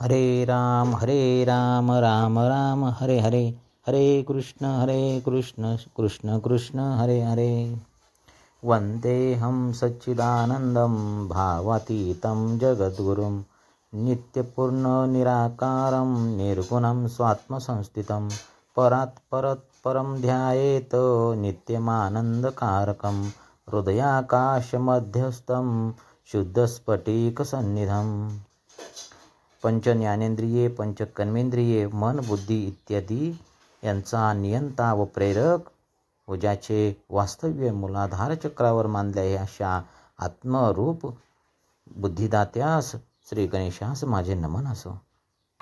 हरे राम हरे राम राम राम हरे हरे हरे कृष्ण हरे कृष्ण कृष्ण कृष्ण हरे हरे। वन्देऽहं सच्चिदानन्दं भावातीतं जगद्गुरुं नित्यपूर्णनिराकारं निर्गुणं स्वात्मसंस्थितं परात् परत् परं ध्यायेत् नित्यमानन्दकारकं हृदयाकाशमध्यस्थं शुद्धस्फटिकसन्निधम् पंच ज्ञानेंद्रिये पंच कर्मेंद्रिये मन बुद्धी इत्यादी यांचा नियंता व प्रेरक व ज्याचे वास्तव्य मूलाधार चक्रावर मानले आहे अशा आत्मरूप बुद्धिदात्यास श्री गणेशास माझे नमन असो.